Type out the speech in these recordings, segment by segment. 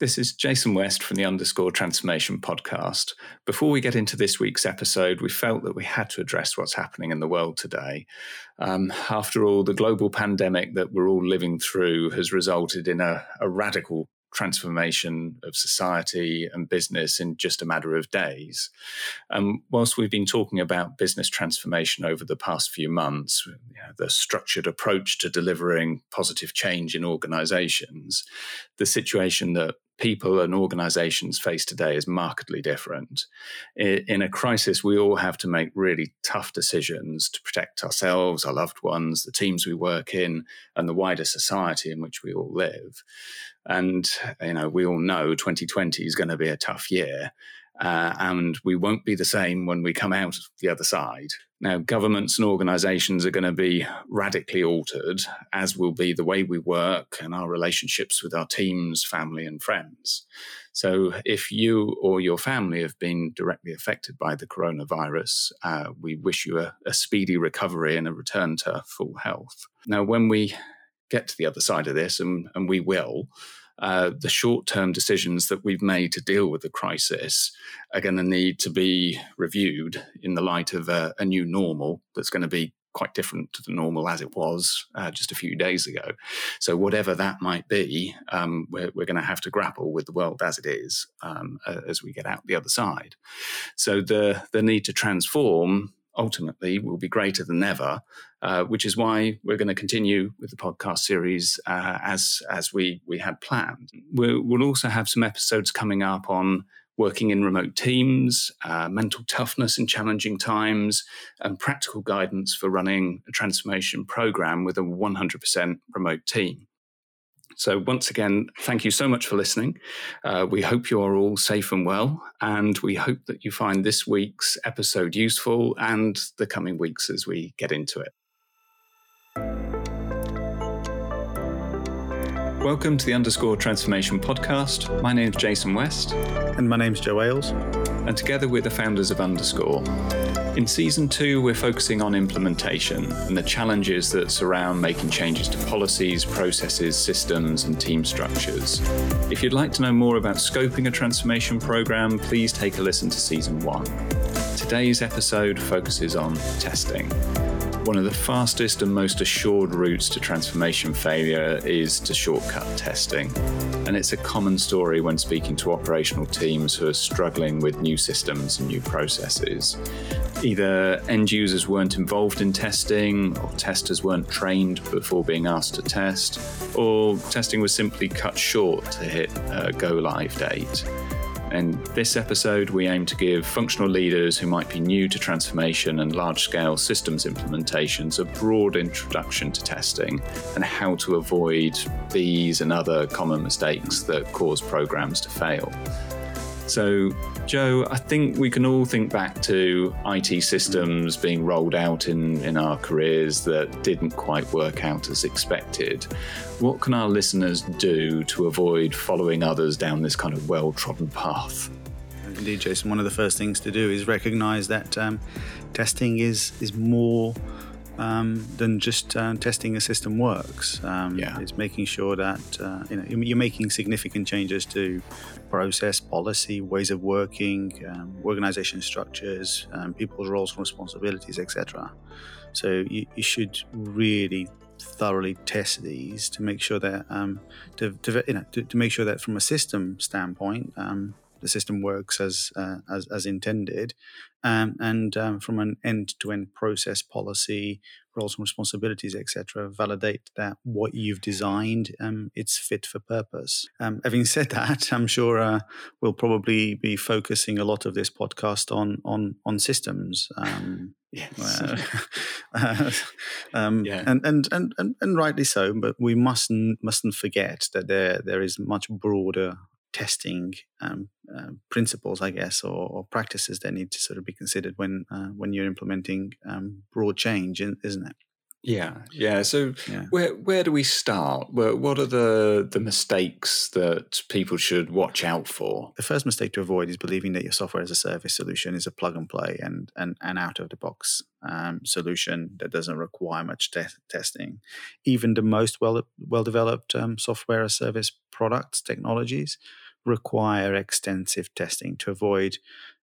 This is Jason West from the Underscore Transformation podcast. Before we get into this week's episode, we felt that we had to address what's happening in the world today. Um, after all, the global pandemic that we're all living through has resulted in a, a radical transformation of society and business in just a matter of days. Um, whilst we've been talking about business transformation over the past few months, you know, the structured approach to delivering positive change in organizations, the situation that people and organizations face today is markedly different. In a crisis, we all have to make really tough decisions to protect ourselves, our loved ones, the teams we work in, and the wider society in which we all live. And, you know, we all know 2020 is going to be a tough year. Uh, and we won't be the same when we come out the other side. Now, governments and organizations are going to be radically altered, as will be the way we work and our relationships with our teams, family, and friends. So, if you or your family have been directly affected by the coronavirus, uh, we wish you a, a speedy recovery and a return to full health. Now, when we get to the other side of this, and, and we will, uh, the short term decisions that we've made to deal with the crisis are going to need to be reviewed in the light of a, a new normal that's going to be quite different to the normal as it was uh, just a few days ago. So, whatever that might be, um, we're, we're going to have to grapple with the world as it is um, as we get out the other side. So, the, the need to transform ultimately will be greater than ever, uh, which is why we're going to continue with the podcast series uh, as as we we had planned. we will also have some episodes coming up on working in remote teams, uh, mental toughness in challenging times, and practical guidance for running a transformation program with a 100% remote team. So, once again, thank you so much for listening. Uh, we hope you are all safe and well, and we hope that you find this week's episode useful and the coming weeks as we get into it. Welcome to the Underscore Transformation Podcast. My name is Jason West. And my name's Joe Ailes. And together we're the founders of Underscore. In season two, we're focusing on implementation and the challenges that surround making changes to policies, processes, systems, and team structures. If you'd like to know more about scoping a transformation program, please take a listen to season one. Today's episode focuses on testing. One of the fastest and most assured routes to transformation failure is to shortcut testing. And it's a common story when speaking to operational teams who are struggling with new systems and new processes. Either end users weren't involved in testing, or testers weren't trained before being asked to test, or testing was simply cut short to hit a go live date. In this episode, we aim to give functional leaders who might be new to transformation and large scale systems implementations a broad introduction to testing and how to avoid these and other common mistakes that cause programs to fail. So, Joe, I think we can all think back to IT systems being rolled out in, in our careers that didn't quite work out as expected. What can our listeners do to avoid following others down this kind of well trodden path? Indeed, Jason. One of the first things to do is recognize that um, testing is is more um, than just uh, testing a system works. Um, yeah. It's making sure that uh, you know you're making significant changes to process, policy, ways of working, um, organization structures, um, people's roles and responsibilities, etc. So you, you, should really thoroughly test these to make sure that um, to, to, you know to, to, make sure that from a system standpoint um, the system works as uh, as, as intended, um, and um, from an end-to-end process policy, roles and responsibilities, etc., validate that what you've designed um, it's fit for purpose. Um, having said that, I'm sure uh, we'll probably be focusing a lot of this podcast on on on systems. Um, yes. Uh, um, yeah. and, and, and, and, and rightly so, but we mustn't mustn't forget that there there is much broader testing um, uh, principles, I guess, or, or, practices that need to sort of be considered when uh, when you're implementing um, broad change, isn't it? Yeah, yeah. So yeah. where where do we start? Where, what are the the mistakes that people should watch out for? The first mistake to avoid is believing that your software as a service solution is a plug and play and and, and out of the box um, solution that doesn't require much te- testing. Even the most well well developed um, software as a service products technologies require extensive testing to avoid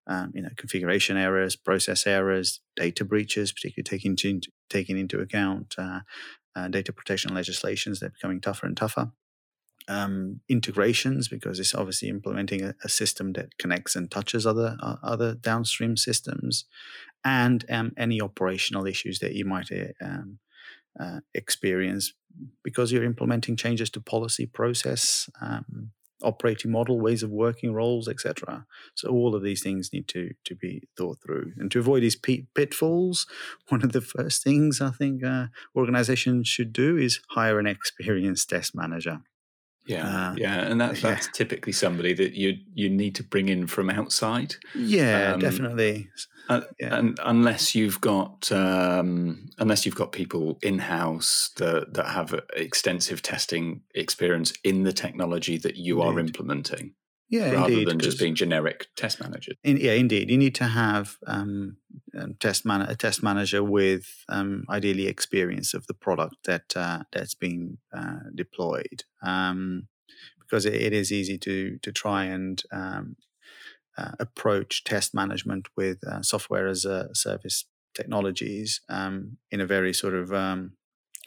um, you know, configuration errors, process errors, data breaches, particularly taking into, taking into account uh, uh, data protection legislations. They're becoming tougher and tougher. Um, integrations, because it's obviously implementing a, a, system that connects and touches other uh, other downstream systems, and um, any operational issues that you might uh, um, uh, experience because you're implementing changes to policy process um, operating model, ways of working, roles, etc. So all of these things need to to be thought through, and to avoid these pitfalls, one of the first things I think uh, organizations should do is hire an experienced test manager. Yeah, uh, yeah, and that's that's yeah. typically somebody that you you need to bring in from outside. Yeah, um, definitely. Uh, yeah. And unless you've got um, unless you've got people in house that that have extensive testing experience in the technology that you indeed. are implementing. Yeah, rather indeed, than just being generic test managers. In, yeah, indeed, you need to have um, um, test man- a test manager with um, ideally experience of the product that uh, that's being uh, deployed, um, because it, it is easy to to try and um, uh, approach test management with uh, software as a service technologies um, in a very sort of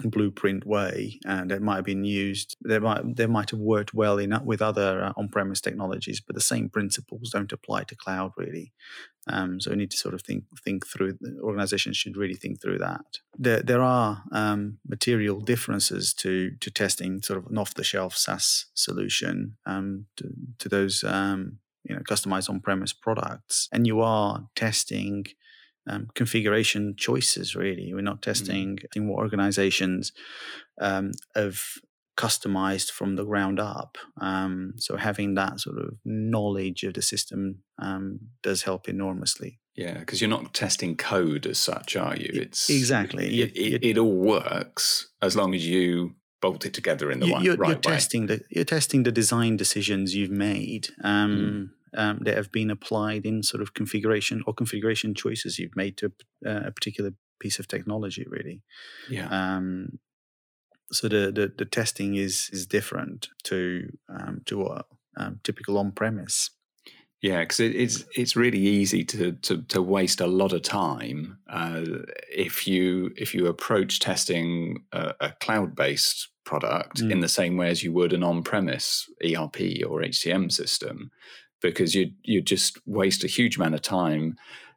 blueprint way and it might have been used they might they might have worked well in with other uh, on-premise technologies but the same principles don't apply to cloud really. Um, so we need to sort of think think through the organizations should really think through that. There, there are um, material differences to to testing sort of an off-the-shelf SaaS solution um, to, to, those um, you know customized on-premise products. And you are testing um, configuration choices. Really, we're not mm. testing mm. what organizations um, have customized from the ground up. Um, so having that sort of knowledge of the system um, does help enormously. Yeah, because you're not testing code as such, are you? It's exactly it, it, it, all works as long as you bolt it together in the you, you're, right you're way. Testing the, you're testing the design decisions you've made. Um, mm um, that have been applied in sort of configuration or configuration choices you've made to a, uh, a particular piece of technology, really. Yeah. Um, so the, the, the testing is is different to um, to a um, typical on premise. Yeah, because it, it's it's really easy to, to to waste a lot of time uh, if you if you approach testing a, a cloud based product mm. in the same way as you would an on premise ERP or HCM system because you you just waste a huge amount of time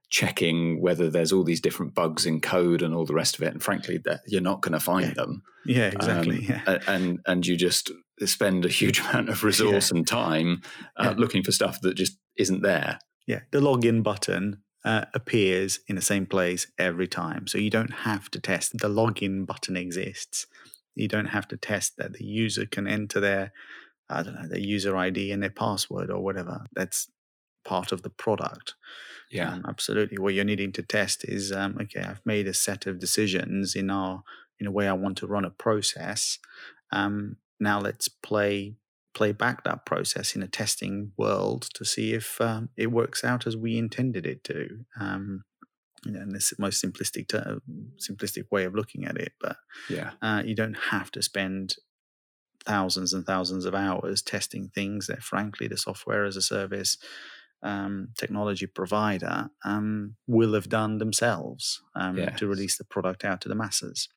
checking whether there's all these different bugs in code and all the rest of it and frankly that you're not going to find yeah. them yeah exactly um, yeah. and and you just spend a huge amount of resource yeah. and time uh, looking for stuff that just isn't there yeah the login button uh, appears in the same place every time so you don't have to test the login button exists you don't have to test that the user can enter their I don't know, their user ID and their password or whatever. That's part of the product. Yeah, um, absolutely. What you're needing to test is, um, okay, I've made a set of decisions in our in a way I want to run a process. Um, now let's play play back that process in a testing world to see if um, it works out as we intended it to. Um, and this is the most simplistic to, simplistic way of looking at it, but yeah, uh, you don't have to spend thousands and thousands of hours testing things that, frankly, the software as a service um, technology provider um, will have done themselves um, yes. to release the product out to the masses.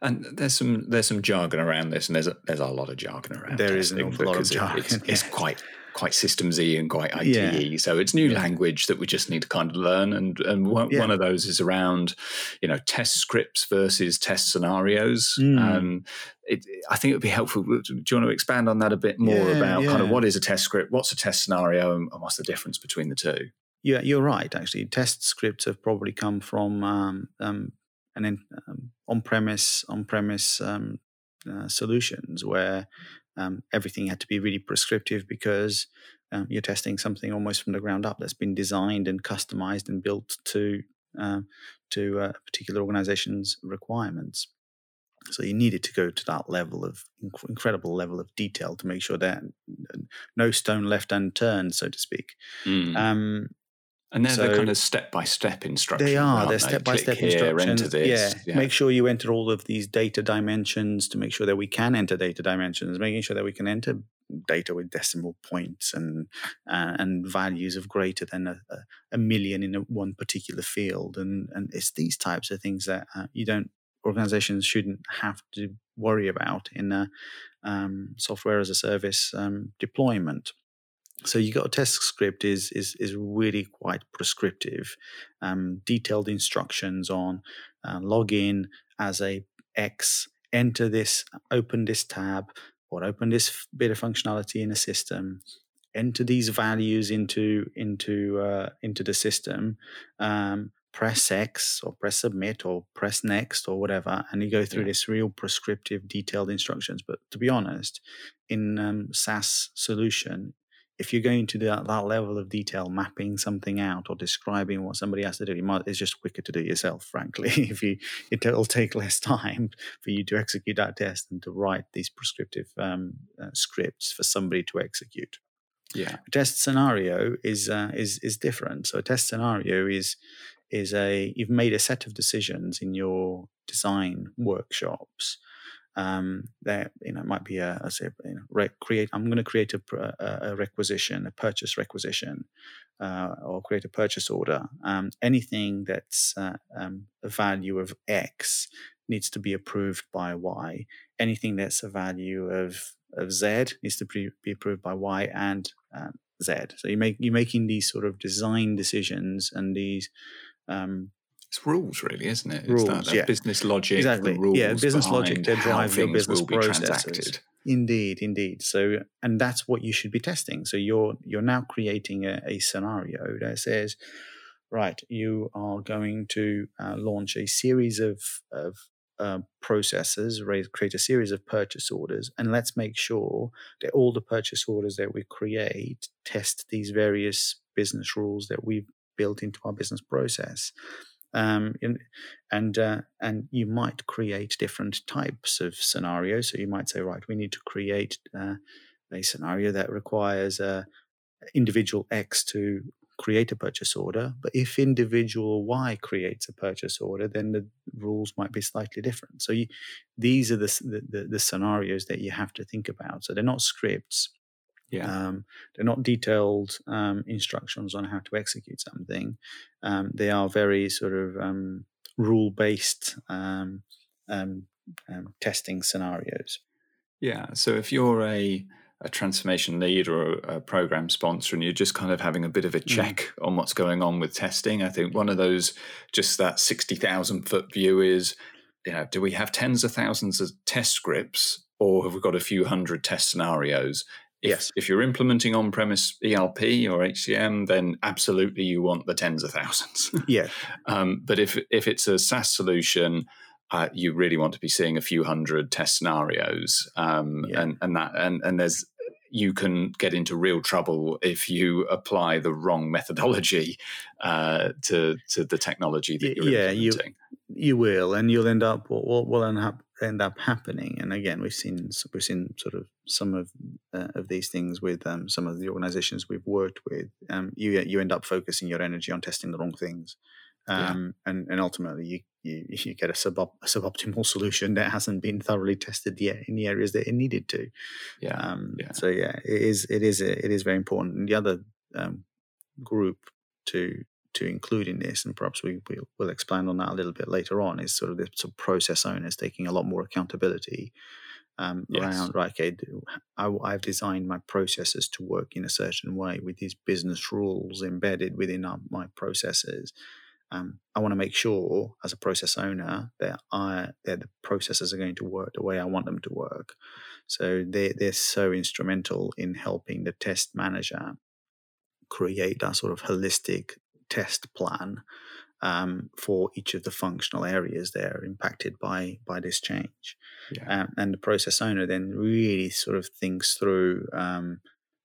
And there's some there's some jargon around this, and there's a, there's a lot of jargon around. There is an awful lot of jargon. It's, it's quite quite systemsy and quite ITE. Yeah. So it's new yeah. language that we just need to kind of learn. And and one, yeah. one, of those is around, you know, test scripts versus test scenarios. Mm. Um, it, I think it would be helpful. Do you want to expand on that a bit more about kind of what is a test script, what's a test scenario, and, what's the difference between the two? Yeah, you're right. Actually, test scripts have probably come from um, um, an um, on-premise on-premise um, uh, solutions where um, everything had to be really prescriptive because um, you're testing something almost from the ground up that's been designed and customized and built to uh, to uh, a particular organization's requirements. So you needed to go to that level of incredible level of detail to make sure that no stone left unturned, so to speak. Mm. Um, and they're so the kind of step by step instructions. They are. They're step by step instructions. Yeah. yeah. Make sure you enter all of these data dimensions to make sure that we can enter data dimensions, making sure that we can enter data with decimal points and uh, and values of greater than a, a million in a, one particular field. And and it's these types of things that uh, you don't organizations shouldn't have to worry about in a um, software as a service um, deployment so you got a test script is is is really quite prescriptive, um, detailed instructions on uh, login as a X, enter this, open this tab, or open this bit of functionality in a system, enter these values into into uh, into the system, um, press X or press submit or press next or whatever, and you go through yeah. this real prescriptive, detailed instructions. But to be honest, in um, SaaS solution, if you're going to that, that level of detail, mapping something out or describing what somebody has to do, might, it's just quicker to do it yourself, frankly. if you, it'll take less time for you to execute that test than to write these prescriptive um, uh, scripts for somebody to execute. Yeah, a test scenario is uh, is is different. So a test scenario is is a you've made a set of decisions in your design workshops um, you know might be a, a say, you know, re- create i'm going to create a, a, a, requisition a purchase requisition uh, or create a purchase order. Um, anything that's uh, um, a value of x needs to be approved by y. Anything that's a value of of z needs to be, be approved by y and um, z. So you make you're making these sort of design decisions and these um, it's rules, really, isn't it? Rules, it's that, that yeah. business logic, exactly. yeah, business logic that drive your business processes. Indeed, indeed. So, and that's what you should be testing. So you're you're now creating a, a scenario that says, right, you are going to uh, launch a series of of uh, processes, raise, create a series of purchase orders, and let's make sure that all the purchase orders that we create test these various business rules that we've built into our business process um, and uh, and you might create different types of scenarios. So you might say, right, we need to create uh, a scenario that requires uh, individual X to create a purchase order. But if individual Y creates a purchase order, then the rules might be slightly different. So you, these are the, the the scenarios that you have to think about. So they're not scripts. Yeah. Um, they're not detailed um, instructions on how to execute something. Um, they are very sort of um, rule based um, um, testing scenarios. Yeah. So if you're a a transformation lead or a, a, program sponsor and you're just kind of having a bit of a mm. check mm. on what's going on with testing i think one of those just that 60000 foot view is you know do we have tens of thousands of test scripts or have we got a few hundred test scenarios if, yes. If you're implementing on premise ERP or HCM, then absolutely you want the tens of thousands. yeah. Um, but if if it's a SaaS solution, uh, you really want to be seeing a few hundred test scenarios, um, yeah. and and that and and there's you can get into real trouble if you apply the wrong methodology uh, to to the technology that you're yeah, implementing. You, you will, and you'll end up what will end up end up happening. And again, we've seen we've seen sort of some of uh, of these things with um, some of the organizations we've worked with. Um, you you end up focusing your energy on testing the wrong things, um, yeah. and and ultimately you, you, you get a sub a suboptimal solution that hasn't been thoroughly tested yet in the areas that it needed to. Yeah. Um, yeah. So yeah, it is it is it is very important. And the other um, group to to include in this, and perhaps we, we will expand on that a little bit later on, is sort of the sort of process owners taking a lot more accountability um, yes. around, right, okay, I, I've designed my processes to work in a certain way with these business rules embedded within our, my processes. Um, I want to make sure, as a process owner, that I that the processes are going to work the way I want them to work. So they they're so instrumental in helping the test manager create that sort of holistic test plan um, for each of the functional areas that are impacted by by this change. Yeah. Um, and the process owner then really sort of thinks through um,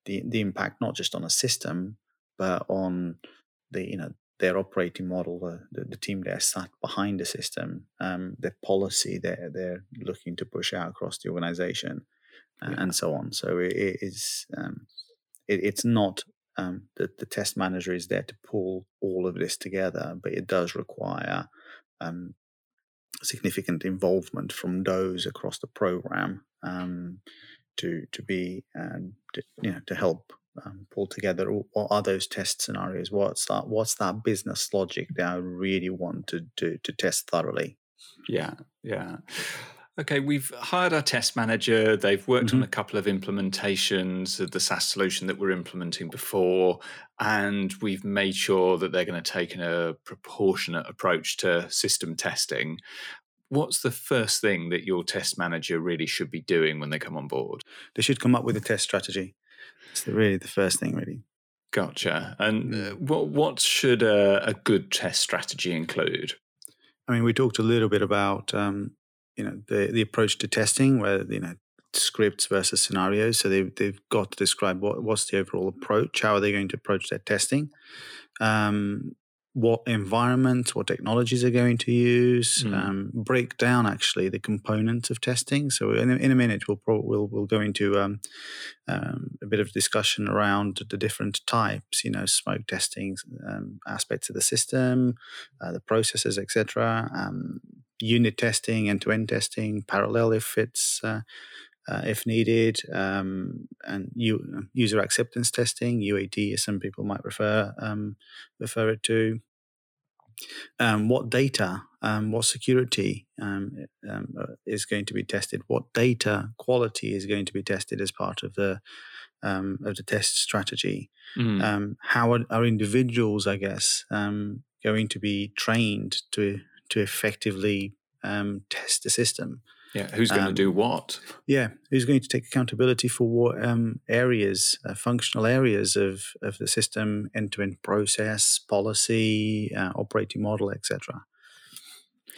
the the impact not just on a system, but on the you know their operating model, the, the, team that sat behind the system, um, their policy they're, they're looking to push out across the organization, uh, yeah. and so on. So it, it is um, it, it's not um, that the test manager is there to pull all of this together, but it does require um, significant involvement from those across the program um, to to be uh, to, you know to help um, pull together what are those test scenarios. What's that what's that business logic that i really want to, to, to test thoroughly? Yeah yeah okay we've hired our test manager they've worked mm-hmm. on a couple of implementations of the saas solution that we're implementing before and we've made sure that they're going to take a proportionate approach to system testing what's the first thing that your test manager really should be doing when they come on board they should come up with a test strategy it's really the first thing, really. Gotcha. And uh, mm. what what should a, a, good test strategy include? I mean, we talked a little bit about um, you know the the approach to testing, where you know scripts versus scenarios. So they've they've got to describe what what's the overall approach. How are they going to approach their testing? Um, what environment, what technologies are going to use, mm. um, break down actually the components of testing. So in a, in a minute, we'll, pro- we'll we'll go into um, um, a bit of discussion around the different types, you know, smoke testing um, aspects of the system, uh, the processes, etc. Um, unit testing, end-to-end testing, parallel if it's uh, uh, if needed, um, and u- user acceptance testing (UAT), as some people might refer um, refer it to. Um, what data, um, what security um, um, uh, is going to be tested? What data quality is going to be tested as part of the of the test strategy? Mm. how are, are, individuals, I guess, going to be trained to to effectively test the system? Yeah, who's going um, to do what? Yeah, who's going to take accountability for what um, areas, uh, functional areas of, of the system, end-to-end process, policy, uh, operating model, etc.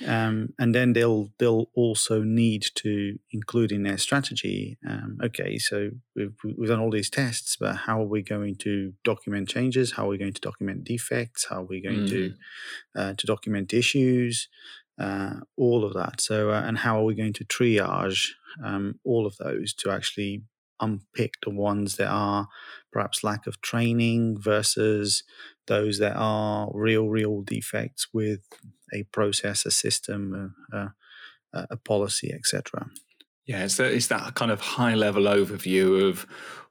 Um, and then they'll they'll also need to include in their strategy. Um, okay, so we've we've done all these tests, but how are we going to document changes? How are we going to document defects? How are we going mm. to uh, to document issues? Uh, all of that. So, uh, and how are we going to triage um, all of those to actually unpick the ones that are perhaps lack of training versus those that are real, real defects with a process, a system, a, a, a policy, etc. Yeah, it's it's that kind of high level overview of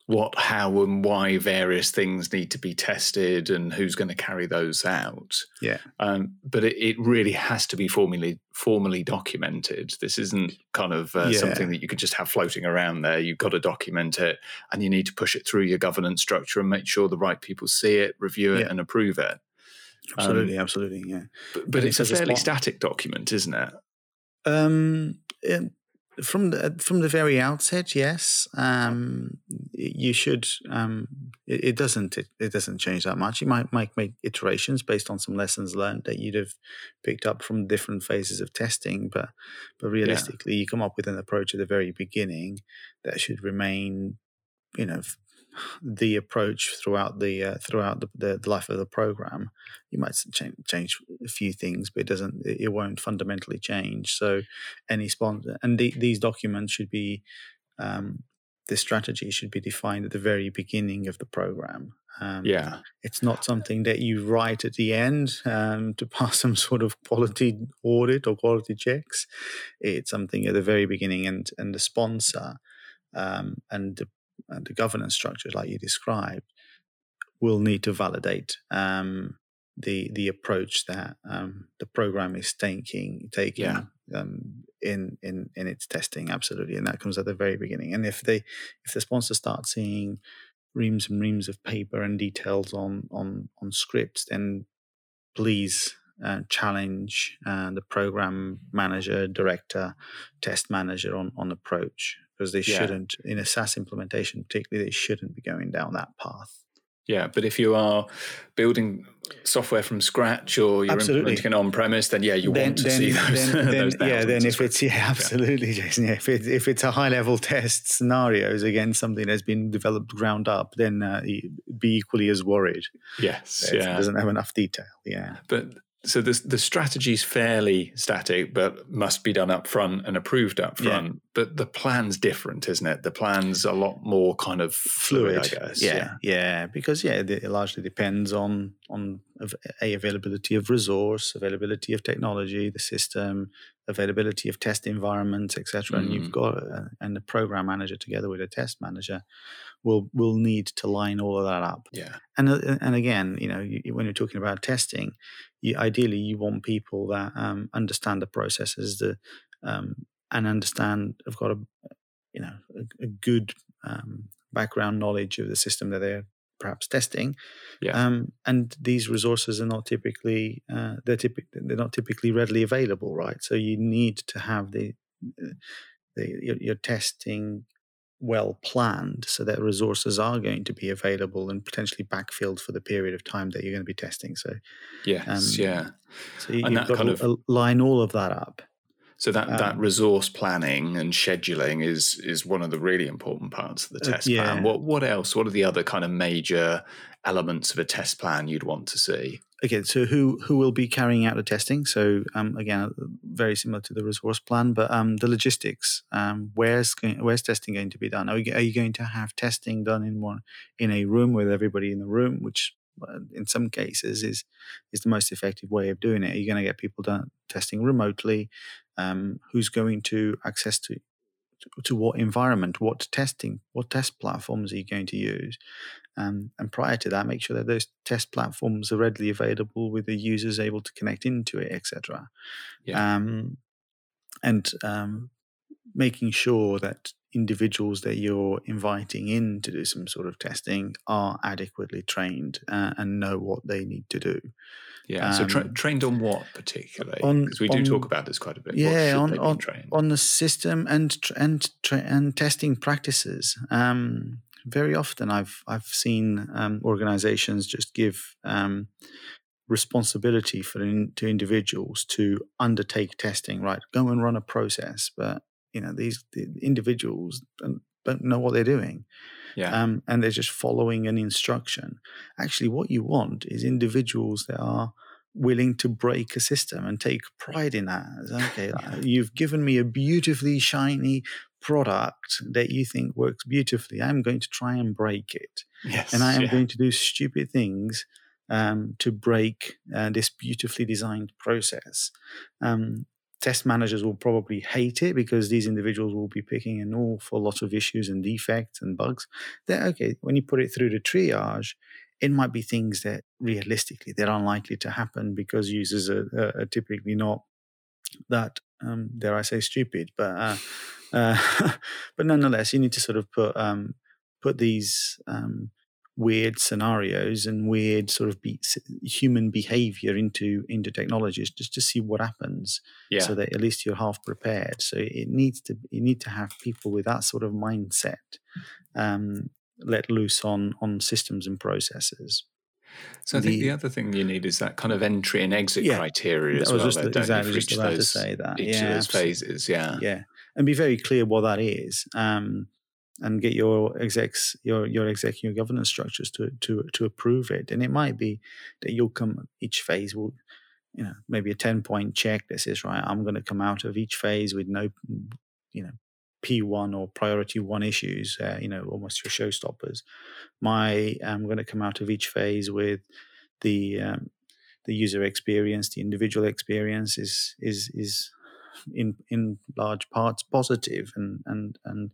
what, how, and why various things need to be tested and who's going to carry those out. Yeah. Um, but it, it, really has to be formally formally documented. This isn't kind of uh, yeah. something that you can just have floating around there. You've got to document it, and you need to push it through your governance structure and make sure the right people see it, review it, yeah. and approve it. Absolutely, um, absolutely, yeah. But, but it's a fairly static document, isn't it? Um, it, from the from the very outset, yes, um, you should. Um, it, it, doesn't it, it, doesn't change that much. You might might make iterations based on some lessons learned that you'd have picked up from different phases of testing, but but realistically, yeah. you come up with an approach at the very beginning that should remain, you know, the approach throughout the uh, throughout the, the, the, life of the program. You might change, change a few things, but it doesn't. It won't fundamentally change. So, any sponsor and the, these documents should be. Um, the strategy should be defined at the very beginning of the program. Um, yeah, it's not something that you write at the end um, to pass some sort of quality audit or quality checks. It's something at the very beginning, and and the sponsor um, and the and the governance structure, like you described, will need to validate um, the the approach that um, the program is taking taking yeah. um, in in in its testing. Absolutely, and that comes at the very beginning. And if they if the sponsor starts seeing reams and reams of paper and details on on on scripts, then please uh, challenge uh, the program manager, director, test manager on on approach because they yeah. shouldn't in a SaaS implementation, particularly, they shouldn't be going down that path. Yeah, but if you are building software from scratch or you're absolutely. implementing it on premise, then yeah, you then, want to then, see those. Then, those yeah, then if it's yeah, absolutely, yeah. Jason. Yeah, if it's if it's a high level test scenarios against something that's been developed ground up, then uh, be equally as worried. Yes, yeah, it doesn't have enough detail. Yeah, but so the the strategy's fairly static, but must be done up front and approved up front. Yeah. But the plan's different, isn't it? The plan's a lot more kind of fluid, fluid I guess. Yeah, yeah, yeah, because yeah, it largely depends on on a availability of resource, availability of technology, the system, availability of test environments, etc. Mm. And you've mm. got a, and the program manager together with a test manager will will need to line all of that up. Yeah. And uh, and again, you know, you, when you're talking about testing, you, ideally you want people that um, understand the processes, the um, and understand have got a you know a, a good um, background knowledge of the system that they're perhaps testing. Yeah. Um, and these resources are not typically uh, they're typically they're not typically readily available, right? So you need to have the the your, your testing well planned so that resources are going to be available and potentially backfilled for the period of time that you're going to be testing. So, yes, um, yeah. So you, have got to of, line all of that up. So that, um, that resource planning and scheduling is is one of the really important parts of the uh, test uh, yeah. plan. What what else? What are the other kind of major elements of a test plan you'd want to see? Okay, so who who will be carrying out the testing? So um, again, uh, very similar to the resource plan, but um, the logistics. Um, where's going, where's testing going to be done? Are you, are you going to have testing done in one in a room with everybody in the room, which uh, in some cases is is the most effective way of doing it. Are you going to get people done testing remotely? Um, who's going to access to to what environment, what testing, what test platforms are you going to use? Um, and prior to that, make sure that those test platforms are readily available with the users able to connect into it, etc. Yeah. Um, and um, making sure that individuals that you're inviting in to do some sort of testing are adequately trained uh, and know what they need to do. Yeah. so tra- um, trained on what particularly? Because we do on, talk about this quite a bit. Yeah, on on, on the system and and and testing practices. Um, very often, I've I've seen um, organizations just give um, responsibility for in, to individuals to undertake testing. Right, go and run a process, but you know these the individuals don't, don't know what they're doing. Yeah. Um, and they're just following an instruction. Actually, what you want is individuals that are willing to break a system and take pride in that. Okay, yeah. you've given me a beautifully shiny product that you think works beautifully. I'm going to try and break it. Yes, and I am yeah. going to do stupid things um, to break uh, this beautifully designed process. Um, test managers will probably hate it because these individuals will be picking an awful lot of issues and defects and bugs. That okay, when you put it through the triage, it might be things that realistically they're unlikely to happen because users are, are, typically not that um, dare I say stupid, but uh, uh, but nonetheless, you need to sort of put um, put these um, weird scenarios and weird sort of be, human behavior into into technologies just to see what happens yeah. so that at least you're half prepared so it needs to you need to have people with that sort of mindset um, let loose on on systems and processes so I think the, other thing you need is that kind of entry and exit yeah, criteria as well. Just, though, exactly, just about those, to say that. Each yeah, of those absolutely. phases, yeah, yeah, and be very clear what that is. Um, and get your execs, your your executive governance structures to to to approve it. And it might be that you'll come each phase will, you know, maybe a ten point check that says, right, I'm going to come out of each phase with no, you know, P1 or priority one issues, uh, you know, almost your showstoppers. My I'm going to come out of each phase with the um, the user experience, the individual experience is is is in in large parts positive and and and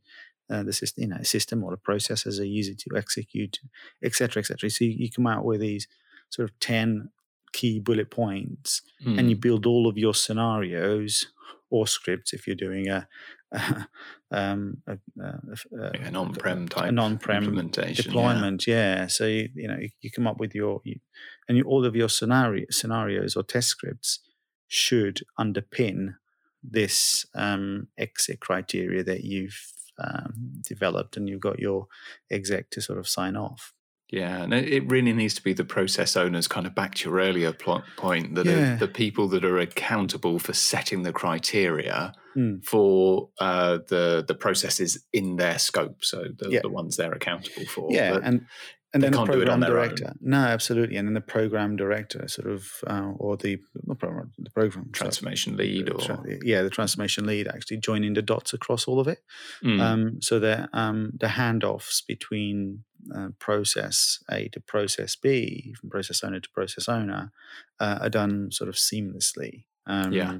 uh, the system, you know, system or the processes are easy to execute, etc., etc. So you, you, come out with these sort of ten key bullet points, mm. and you hmm. build all of your scenarios or scripts if you're doing a, a, um, a, a an on-prem type an on-prem implementation deployment. Yeah. yeah. So you, you know you come up with your you, and you, all of your scenario scenarios or test scripts should underpin this um, exit criteria that you've um, developed and you've got your exec to sort of sign off. Yeah, and it really needs to be the process owners, kind of back to your earlier point, that yeah. are the people that are accountable for setting the criteria mm. for uh, the the processes in their scope. So the, yeah. the ones they're accountable for. Yeah, but, and and then the program director. Own. No, absolutely. And then the program director, sort of, uh, or the program, the program transformation sorry, lead, or yeah, the transformation lead actually joining the dots across all of it. Mm. Um, so the um, the handoffs between uh, process A to process B, from process owner to process owner, uh, are done sort of seamlessly. Um, yeah.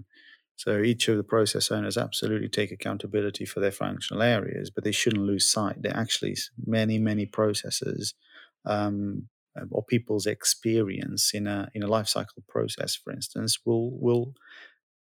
So each of the process owners absolutely take accountability for their functional areas, but they shouldn't lose sight. There are actually many, many processes um, or people's experience in a in a life cycle process, for instance, will will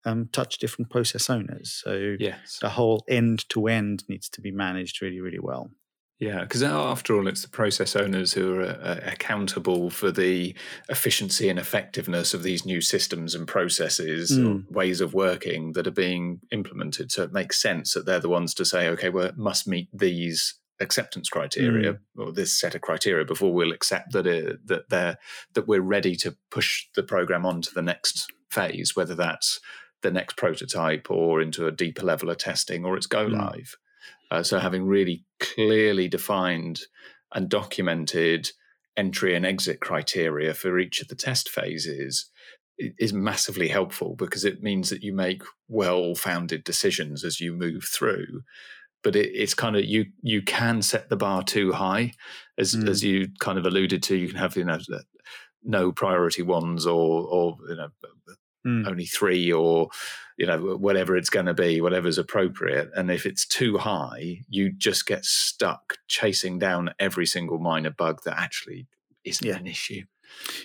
um, touch different process owners. So yes. the whole end to end needs to be managed really, really well. Yeah, because after all, it's the process owners who are uh, accountable for the efficiency and effectiveness of these new systems and processes mm. ways of working that are being implemented. So it makes sense that they're the ones to say, okay, well, it must meet these acceptance criteria mm. or this set of criteria before we'll accept that it, that they're that we're ready to push the program on to the next phase, whether that's the next prototype or into a deeper level of testing or it's go mm. live. Uh, so having really clearly defined and documented entry and exit criteria for each of the test phases is massively helpful because it means that you make well-founded decisions as you move through but it, it's kind of you you can set the bar too high, as mm. as you kind of alluded to. You can have you know no priority ones or or you know mm. only three or you know whatever it's going to be, whatever's appropriate. And if it's too high, you just get stuck chasing down every single minor bug that actually isn't yeah. an issue.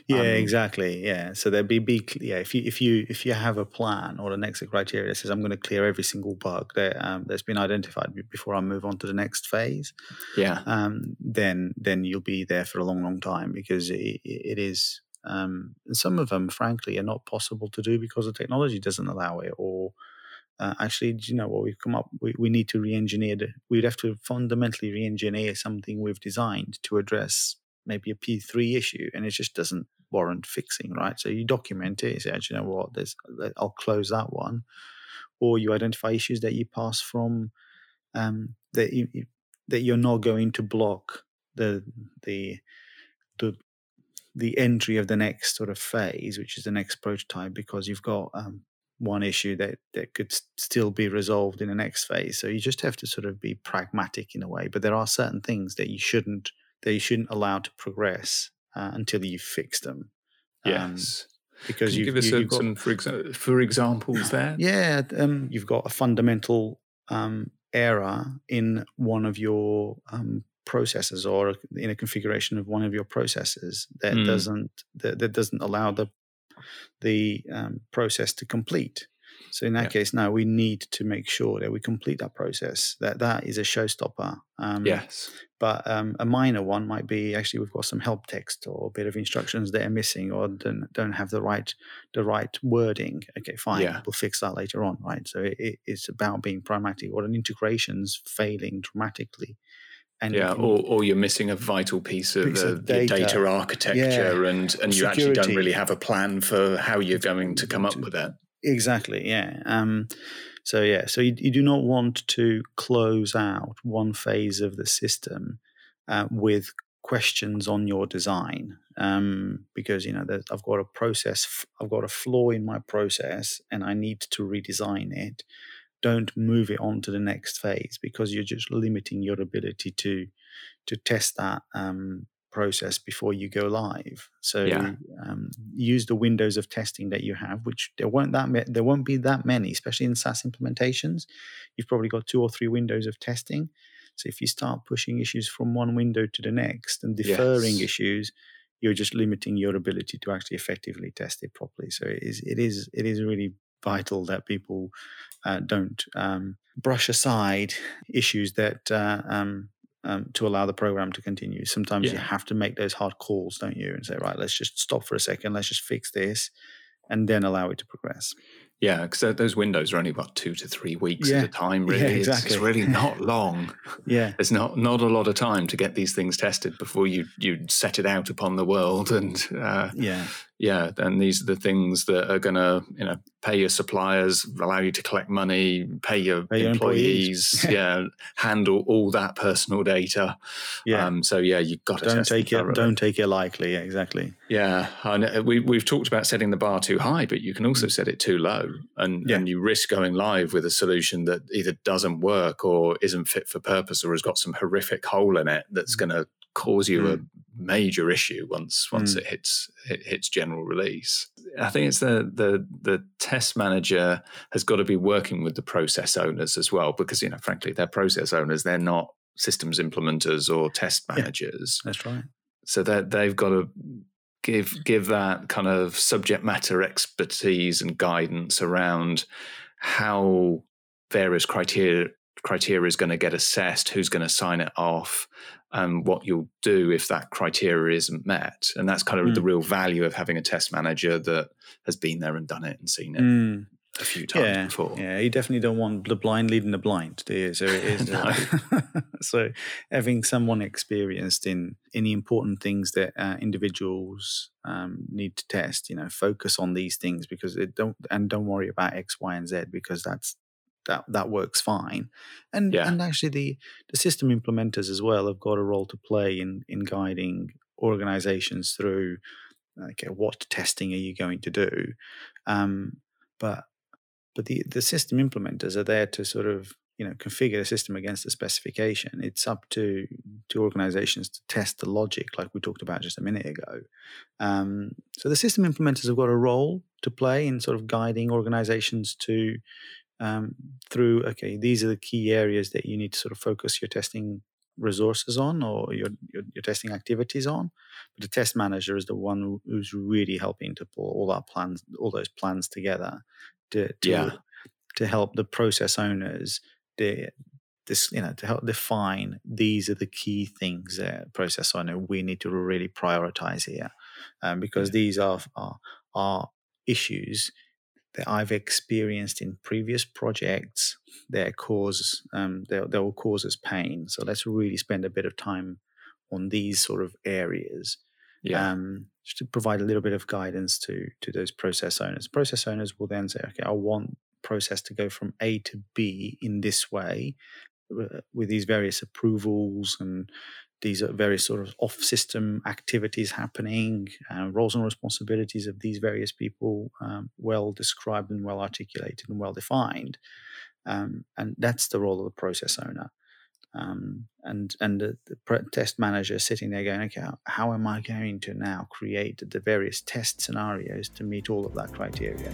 Yeah, um, exactly. Yeah. So there'd be big. Yeah, if you if you if you have a plan or an exit criteria that says I'm going to clear every single bug that um, that's been identified before I move on to the next phase. Yeah. Um, then then you'll be there for a long, long time because it, it is. Um, some of them, frankly, are not possible to do because the technology doesn't allow it, or uh, actually, you know what? We've come up. We, we need to re-engineer. The, we'd have to fundamentally re-engineer something we've designed to address maybe a P3 issue and it just doesn't warrant fixing, right? So you document it, you say, you know what, there's, I'll close that one. Or you identify issues that you pass from um, that you, that you're not going to block the the the the entry of the next sort of phase, which is the next prototype, because you've got um, one issue that that could still be resolved in the next phase. So you just have to sort of be pragmatic in a way. But there are certain things that you shouldn't that you shouldn't allow to progress uh, until you fix them. Um, yes. because you give us you, some for, exa- for examples there. Yeah, um, you've got a fundamental um, error in one of your um, processes or in a configuration of one of your processes that mm. doesn't that, that, doesn't allow the the um, process to complete. So in that yeah. case, now we need to make sure that we complete that process. That that is a showstopper. Um, yes. But um, a minor one might be actually we've got some help text or a bit of instructions that are missing or don't, don't have the right the right wording. Okay, fine. Yeah. We'll fix that later on, right? So it, it's about being pragmatic. Or an integration's failing dramatically. And yeah, or, or you're missing a vital piece of, piece of data. data. architecture, yeah. and and you actually don't really have a plan for how you're going to come up with that. Exactly. Yeah. Um, so yeah. So you, you, do not want to close out one phase of the system uh, with questions on your design um, because you know I've got a process, I've got a flaw in my process, and I need to redesign it. Don't move it on to the next phase because you're just limiting your ability to to test that um, process before you go live. So yeah. um, use the windows of testing that you have, which there won't that ma- there won't be that many, especially in SaaS implementations. You've probably got two or three windows of testing. So if you start pushing issues from one window to the next and deferring yes. issues, you're just limiting your ability to actually effectively test it properly. So it is it is it is really vital that people uh, don't um, brush aside issues that uh, um, um, to allow the program to continue. Sometimes yeah. you have to make those hard calls, don't you? And say, right, let's just stop for a second, let's just fix this, and then allow it to progress. Yeah, because those windows are only about two to three weeks yeah. at a time. Really, yeah, exactly. it's, it's, really not long. yeah, there's not not a lot of time to get these things tested before you you set it out upon the world. And uh, yeah, yeah, and these are the things that are going to, you know, pay your suppliers, allow you to collect money, pay your pay employees, your yeah, handle all that personal data. Yeah. Um, so yeah, you've got to don't take it. Thoroughly. Don't take it lightly. Yeah, exactly. Yeah, and we we've talked about setting the bar too high, but you can also mm. set it too low, and yeah. and you risk going live with a solution that either doesn't work or isn't fit for purpose or has got some horrific hole in it that's mm. going to cause you mm. a major issue once once mm. it hits it hits general release. I think it's the the the test manager has got to be working with the process owners as well because you know frankly they're process owners they're not systems implementers or test managers. Yeah, that's right. So that they've got to give give that kind of subject matter expertise and guidance around how various criteria criteria is going to get assessed, who's going to sign it off, and what you'll do if that criteria isn't met. And that's kind of mm. the real value of having a test manager that has been there and done it and seen it. Mm. A few times yeah, before. Yeah, you definitely don't want the blind leading the blind, do you? So it is. uh, so having someone experienced in any important things that uh, individuals um, need to test, you know, focus on these things because it don't and don't worry about X, Y, and Z because that's that that works fine. And yeah. and actually the the system implementers as well have got a role to play in in guiding organizations through okay what testing are you going to do um, but but the the system implementers are there to sort of you know configure the system against the specification it's up to to organizations to test the logic like we talked about just a minute ago um, so the system implementers have got a role to play in sort of guiding organizations to um, through okay these are the key areas that you need to sort of focus your testing resources on or your, your, your testing activities on but the test manager is the one who's really helping to pull all that plans all those plans together to to, yeah. to help the process owners the this you know to help define these are the key things that process owner we need to really prioritize here um, because yeah. these are, are are issues that I've experienced in previous projects that cause um, that, that will cause us pain. So let's really spend a bit of time on these sort of areas. Yeah. Um, just to provide a little bit of guidance to to those process owners. Process owners will then say, okay, I want process to go from A to B in this way, uh, with these various approvals and these are various sort of off-system activities happening, uh, roles and responsibilities of these various people um, well described and well articulated and well defined, um, and that's the role of the process owner. Um, and and the, the, test manager sitting there going, okay, how am I going to now create the various test scenarios to meet all of that criteria?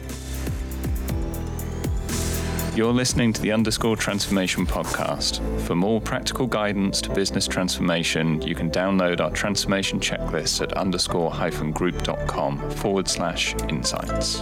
You're listening to the Underscore Transformation podcast. For more practical guidance to business transformation, you can download our transformation checklist at underscore hyphen group.com forward slash insights.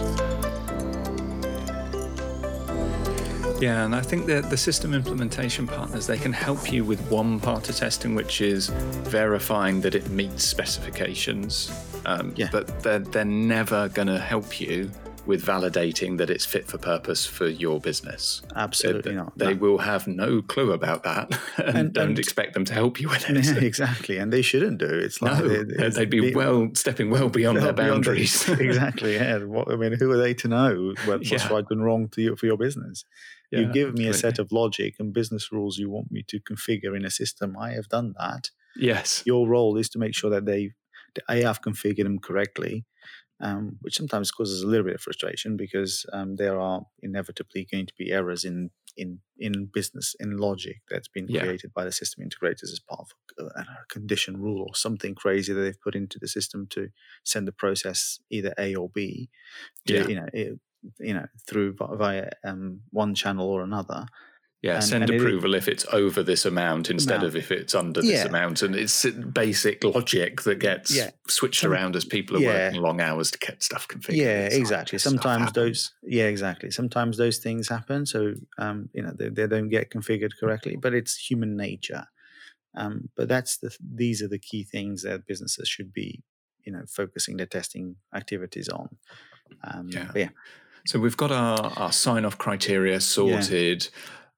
Yeah, and I think that the system implementation partners they can help you with one part of testing, which is verifying that it meets specifications. Um, yeah. But they're they're never going to help you with validating that it's fit for purpose for your business. Absolutely they, not. They no. will have no clue about that and, and don't and, expect them to help you with it. Yeah, exactly, and they shouldn't do. It's like no, they, would be, be well stepping well beyond their boundaries. Beyond exactly. Yeah. What, I mean, who are they to know what's yeah. right and wrong to you for your business? Yeah, you give me a set of logic and business rules you want me to configure in a system. I have done that. Yes. Your role is to make sure that they, I have configured them correctly um, which sometimes causes a little bit of frustration because um, there are inevitably going to be errors in in in business in logic that's been yeah. created by the system integrators as part of a, a, condition rule or something crazy that they've put into the system to send the process either A or B, to, yeah. you know, it, you know, through via um, one channel or another. Yeah, and, send and approval it, if it's over this amount instead of if it's under this yeah. amount. And it's basic logic that gets yeah. switched Some, around as people are yeah. working long hours to get stuff configured. Yeah, exactly. Sometimes those, yeah, exactly. Sometimes those things happen. So, um, you know, they, they don't get configured correctly, but it's human nature. Um, but that's the, these are the key things that businesses should be, you know, focusing their testing activities on. Um, yeah. yeah. So we've got our, our sign off criteria sorted.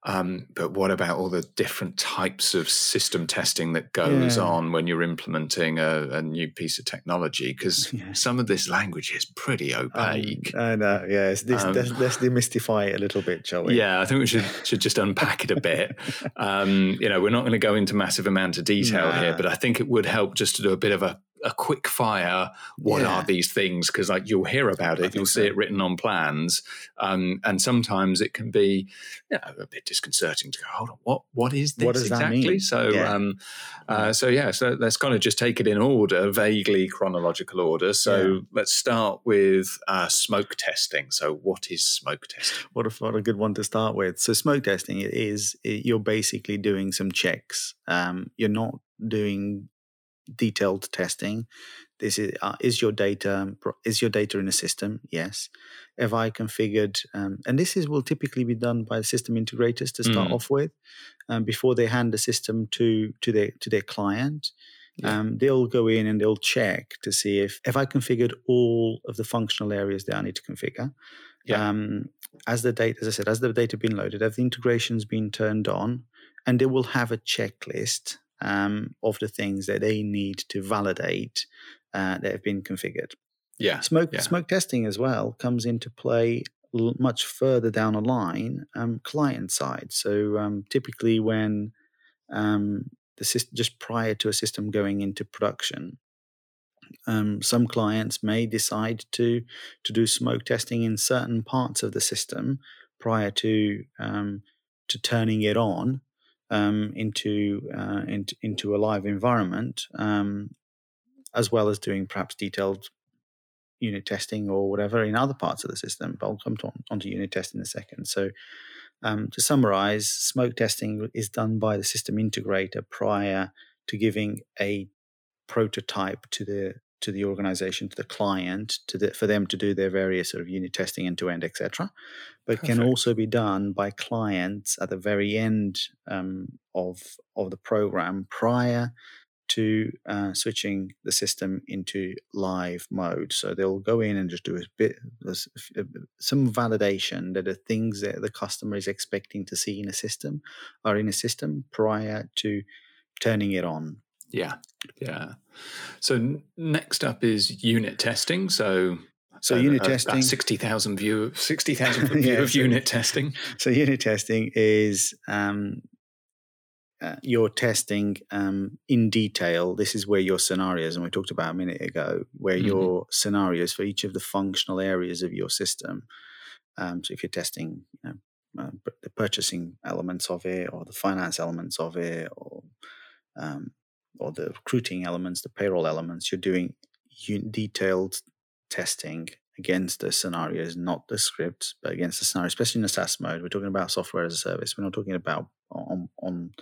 Um, but what about all the different types of system testing that goes yeah. on when you're implementing a, a new piece of technology? Because yeah. some of this language is pretty opaque. Um, I know. Yeah, this, um, let's, let's, demystify it a little bit, shall we? Yeah, I think we should should just unpack it a bit. Um, you know, we're not going to go into massive amount of detail nah. here, but I think it would help just to do a bit of a a quick fire what yeah. are these things? Because like you'll hear about it you'll see so. it written on plans um, and sometimes it can be you know, a bit disconcerting to go hold on what what is this what exactly? so yeah. Um, uh, so yeah so let's kind of just take it in order vaguely chronological order. So yeah. let's start with uh, smoke testing. So what is smoke testing? What a, what a good one to start with. So smoke testing is you're basically doing some checks. Um, you're not doing detailed testing. This is uh, is your data is your data in a system? Yes. Have I configured? Um, and this is will typically be done by the system integrators to start mm. off with, um, before they hand the system to to their to their client. Yeah. Um, they'll go in and they'll check to see if if I configured all of the functional areas that I need to configure. Yeah. Um, as the data, as I said, as the data been loaded, have the integrations been turned on, and they will have a checklist um, of the things that they need to validate uh, that have been configured. Yeah. Smoke yeah. smoke testing as well comes into play much further down the line, um, client side. So um, typically when um, the system just prior to a system going into production, um, some clients may decide to to do smoke testing in certain parts of the system prior to um, to turning it on um, into, uh, into, into a live environment, um, as well as doing perhaps detailed unit testing or whatever in other parts of the system. But I'll come to, onto unit testing in a second. So, um, to summarize, smoke testing is done by the system integrator prior to giving a prototype to the to the organization, to the client, to the, for them to do their various sort of unit testing end to end, etc. But Perfect. can also be done by clients at the very end um, of of the program prior to uh, switching the system into live mode. So they'll go in and just do a bit some validation that the things that the customer is expecting to see in a system are in a system prior to turning it on. Yeah, yeah. So next up is unit testing. So so unit testing, sixty thousand view, sixty thousand view yeah, of so, unit testing. So unit testing is um, uh, you're testing um, in detail. This is where your scenarios, and we talked about a minute ago, where mm-hmm. your scenarios for each of the functional areas of your system. Um, so if you're testing, you know, uh, the purchasing elements of it, or the finance elements of it, or um, or the recruiting elements, the payroll elements, you're doing detailed testing against the scenarios, not the scripts, but against the scenario, especially in the SaaS mode. We're talking about software as a service. We're not talking about on on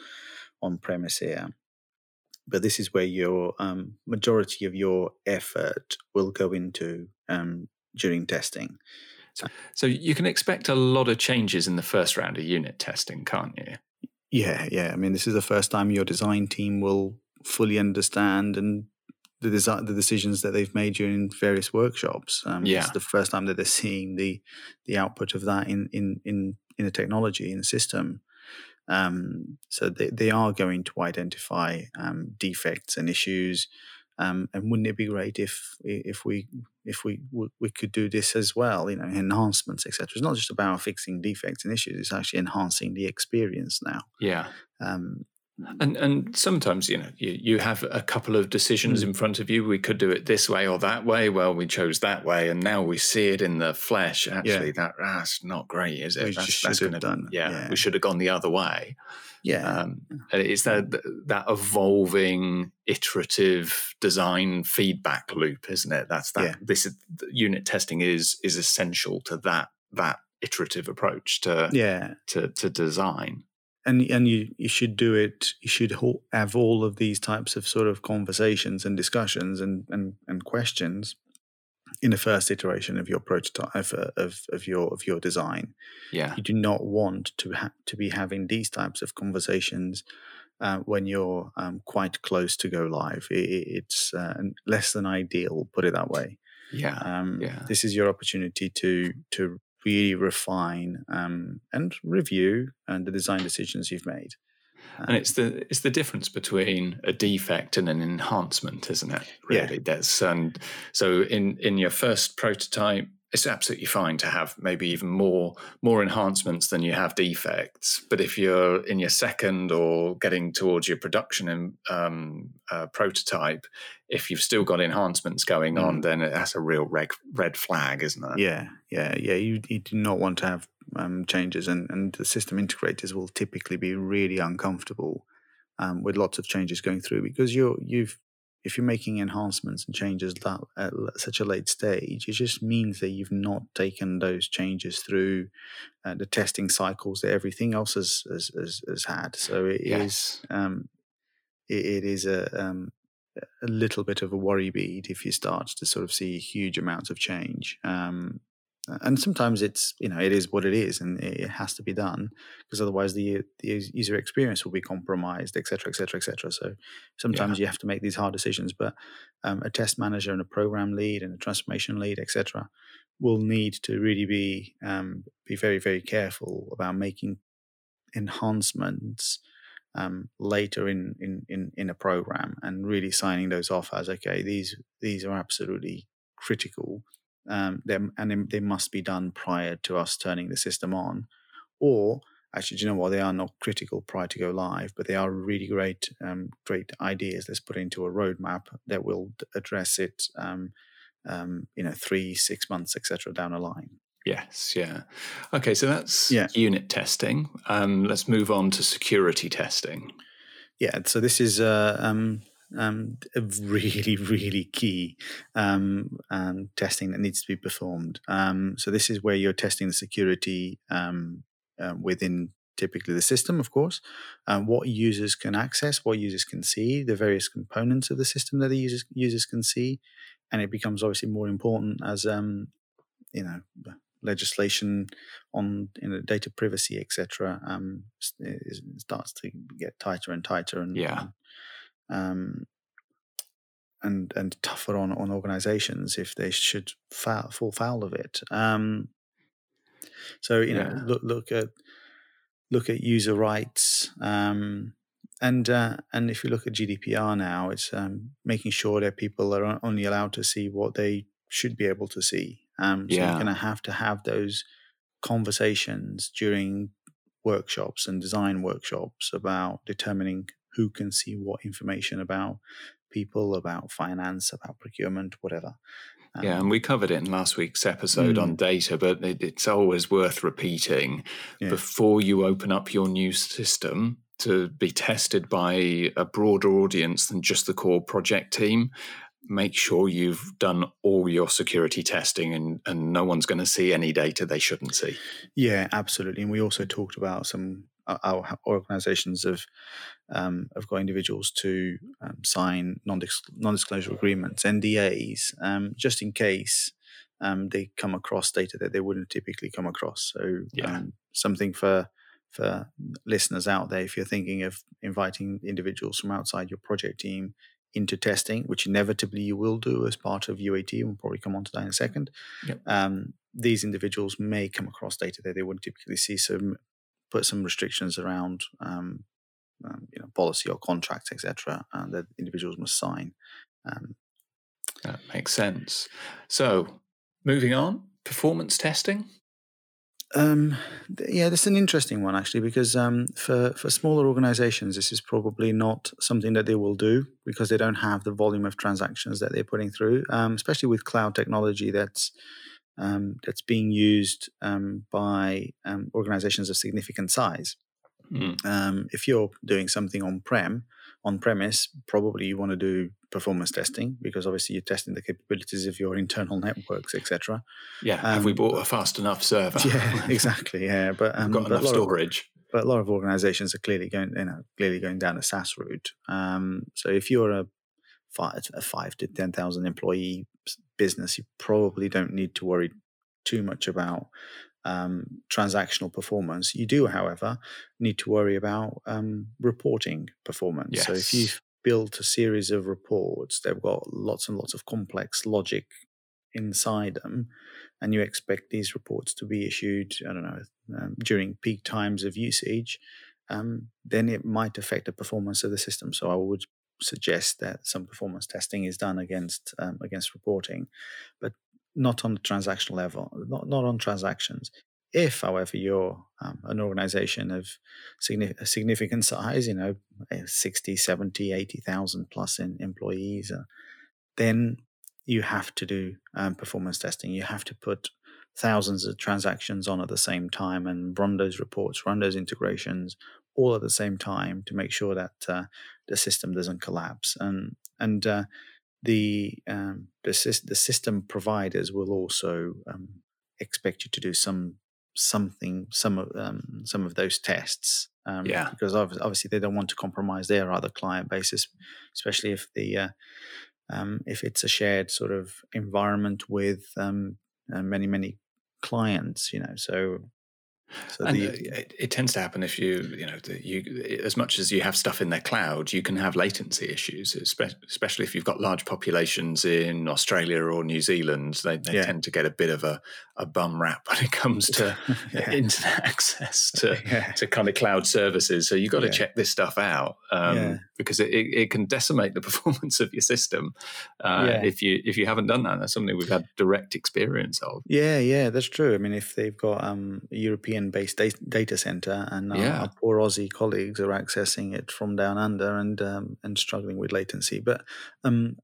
on premise here. But this is where your um, majority of your effort will go into um, during testing. So, so you can expect a lot of changes in the first round of unit testing, can't you? Yeah, yeah. I mean, this is the first time your design team will fully understand and the desi- the decisions that they've made during various workshops. Um, yeah. It's the first time that they're seeing the the output of that in in in in a technology in a system. Um, so they, they are going to identify um, defects and issues. Um, and wouldn't it be great if if we if we we could do this as well? You know, enhancements, etc. It's not just about fixing defects and issues; it's actually enhancing the experience now. Yeah. Um, and and sometimes you know you, you have a couple of decisions mm. in front of you. We could do it this way or that way. Well, we chose that way, and now we see it in the flesh. Actually, yeah. that that's not great, is it? We that's, that's gonna, done. Yeah, yeah, we should have gone the other way. Yeah, um, it's that that evolving, iterative design feedback loop, isn't it? That's that. Yeah. This is, unit testing is is essential to that that iterative approach to yeah to to design and and you you should do it you should have all of these types of sort of conversations and discussions and and, and questions in the first iteration of your prototype of, of, of your of your design. Yeah. You do not want to ha- to be having these types of conversations uh, when you're um, quite close to go live. It, it's uh, less than ideal put it that way. Yeah. Um, yeah. this is your opportunity to to really refine um, and review and the design decisions you've made. and it's the it's the difference between a defect and an enhancement, isn't it? Really, yeah. that's and so in in your first prototype, it's absolutely fine to have maybe even more more enhancements than you have defects. But if you're in your second or getting towards your production and um, uh, prototype, if you've still got enhancements going mm. on, then that's a real red red flag, isn't it? Yeah, yeah, yeah. You, you do not want to have um, changes, and and the system integrators will typically be really uncomfortable um, with lots of changes going through because you're you've if you're making enhancements and changes that at such a late stage, it just means that you've not taken those changes through uh, the testing cycles that everything else has has, has, has had. So it yes. is um, it, it is a um, a little bit of a worry bead if you start to sort of see huge amounts of change. Um, and sometimes it's you know it is what it is and it has to be done because otherwise the the user experience will be compromised etc etc etc so sometimes yeah. you have to make these hard decisions but um, a test manager and a program lead and a transformation lead etc will need to really be um, be very very careful about making enhancements um, later in, in in in a program and really signing those off as okay these these are absolutely critical um, and they must be done prior to us turning the system on. Or actually, do you know what? They are not critical prior to go live, but they are really great, um, great ideas. Let's put into a roadmap that will address it, um, um, you know, three, six months, etc. down the line. Yes, yeah. Okay, so that's yeah. unit testing. Um, let's move on to security testing. Yeah, so this is uh, um, um, really, really key um, um, testing that needs to be performed. Um, so this is where you're testing the security um, uh, within typically the system, of course, um, what users can access, what users can see, the various components of the system that the users users can see, and it becomes obviously more important as you know legislation on you know, data privacy, etc., um, starts to get tighter and tighter, and yeah, um, and and tougher on on organisations if they should foul, fall foul of it. Um, so you know, look look at look at user rights. Um, and uh, and if you look at GDPR now, it's um, making sure that people are only allowed to see what they should be able to see. Um, so yeah. you're going to have to have those conversations during workshops and design workshops about determining who can see what information about people, about finance, about procurement, whatever. Um, yeah, and we covered it in last week's episode mm, on data, but it, it's always worth repeating yeah. before you open up your new system to be tested by a broader audience than just the core project team. Make sure you've done all your security testing and, and no one's going to see any data they shouldn't see. Yeah, absolutely. And we also talked about some our organizations have um, have got individuals to um, sign non-disclosure agreements, NDAs, um, just in case um, they come across data that they wouldn't typically come across. So yeah. Um, something for for listeners out there, if you're thinking of inviting individuals from outside your project team into testing, which inevitably you will do as part of UAT, we'll probably come on to that in a second. Yep. Um, these individuals may come across data that they wouldn't typically see. So put some restrictions around um, um, you know policy or contracts etc uh, that individuals must sign um, that makes sense. So moving on performance testing? Um, yeah, this is an interesting one actually because um, for for smaller organisations, this is probably not something that they will do because they don't have the volume of transactions that they're putting through, um, especially with cloud technology that's um, that's being used um, by um, organizations of significant size. Mm. if you're doing something on prem, on premise, probably you want to do performance testing because obviously you're testing the capabilities of your internal networks, etc. Yeah, have we bought a fast enough server? Yeah, exactly. Yeah, but um, got enough storage. Of, but a lot of organizations are clearly going, you know, clearly going down a SaaS route. Um, so if you're a five, a five to ten thousand employee business, you probably don't need to worry too much about um, transactional performance. You do, however, need to worry about um, reporting performance. Yes. So if you've built a series of reports, they've got lots and lots of complex logic inside them, and you expect these reports to be issued, I don't know, um, during peak times of usage, um, then it might affect the performance of the system. So I would suggest that some performance testing is done against um, against reporting, but not on the transactional level, not not on transactions. If, however, you're um, an organization of significant, significant size, you know, eh, 60, 70, 80,000 plus in employees, uh, then you have to do um, performance testing. You have to put thousands of transactions on at the same time and run those reports, run those integrations all at the same time to make sure that uh, the system doesn't collapse. And and uh, the um, the, the system providers will also um, expect you to do some something some of um, some of those tests um, yeah. because obviously they don't want to compromise their other client bases especially if the uh, um, if it's a shared sort of environment with um, uh, many many clients you know so so and the, it, it, tends to happen if you, you know, you as much as you have stuff in their cloud, you can have latency issues, especially if you've got large populations in Australia or New Zealand. They, they yeah. tend to get a bit of a, a bum rap when it comes to yeah. internet access to yeah. to kind of cloud services. So you've got to check this stuff out um, because it, it, can decimate the performance of your system uh, if you if you haven't done that. That's something we've had direct experience of. Yeah, yeah, that's true. I mean, if they've got um, European based data center, and yeah. our, poor Aussie colleagues are accessing it from down under and um, and struggling with latency. But um,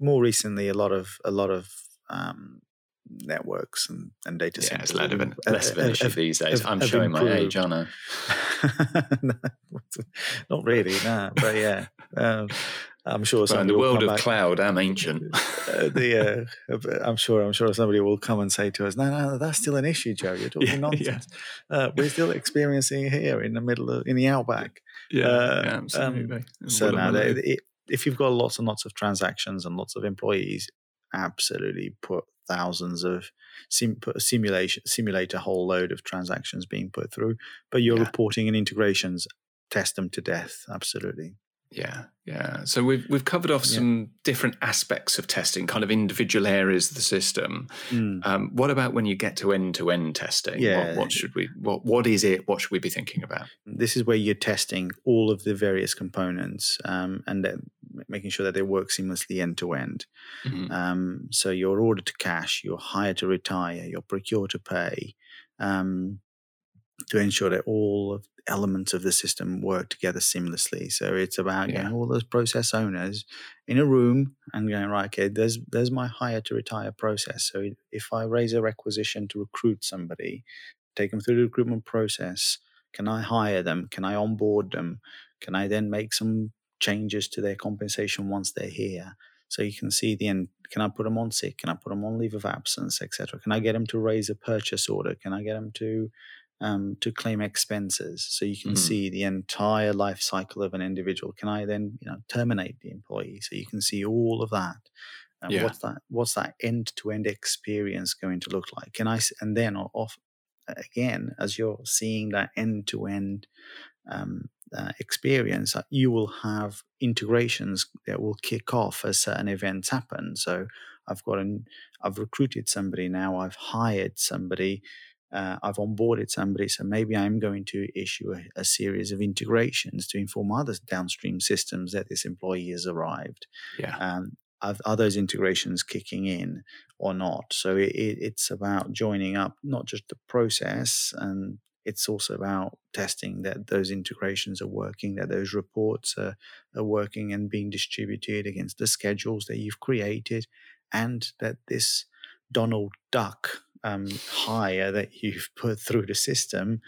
more recently, a lot of a lot of um, networks and, and data yeah, centers. It's less of an, less of an issue these days. I'm showing improved. my age, aren't I? Not really, no. But yeah, um, I'm sure. Well, in the world of back. cloud, I'm ancient. uh, the, uh, I'm sure. I'm sure somebody will come and say to us, "No, no, that's still an issue, Joe. You're talking yeah, nonsense. Yeah. Uh, we're still experiencing it here in the middle of in the outback." Yeah, uh, yeah absolutely. Um, so now, if you've got lots and lots of transactions and lots of employees, absolutely put thousands of sim, put a simulation simulate a whole load of transactions being put through. But your reporting and integrations test them to death. Absolutely. Yeah, yeah. So we've we've covered off some yeah. different aspects of testing, kind of individual areas of the system. Mm. Um, what about when you get to end to end testing? Yeah. What, what, should we? What what is it? What should we be thinking about? This is where you're testing all of the various components um, and making sure that they work seamlessly end to end. So your order to cash, your hire to retire, your procure to pay. Um, to ensure that all of elements of the system work together seamlessly. So it's about yeah. getting all those process owners in a room and going, right, okay, there's there's my hire to retire process. So if I raise a requisition to recruit somebody, take them through the recruitment process, can I hire them? Can I onboard them? Can I then make some changes to their compensation once they're here? So you can see the end. Can I put them on sick? Can I put them on leave of absence, etc.? Can I get them to raise a purchase order? Can I get them to um, to claim expenses. So you can mm-hmm. see the entire life cycle of an individual. Can I then you know terminate the employee? So you can see all of that. Um, yeah. What's that? What's that end to end experience going to look like? Can I and then off again as you're seeing that end to end experience, uh, you will have integrations that will kick off as certain events happen. So I've got an I've recruited somebody now. I've hired somebody uh, I've onboarded somebody, so maybe I'm going to issue a, a, series of integrations to inform other downstream systems that this employee has arrived. Yeah. Um, are those integrations kicking in or not? So it, it, it's about joining up not just the process, and it's also about testing that those integrations are working, that those reports are, are working and being distributed against the schedules that you've created, and that this Donald Duck um, hire that you've put through the system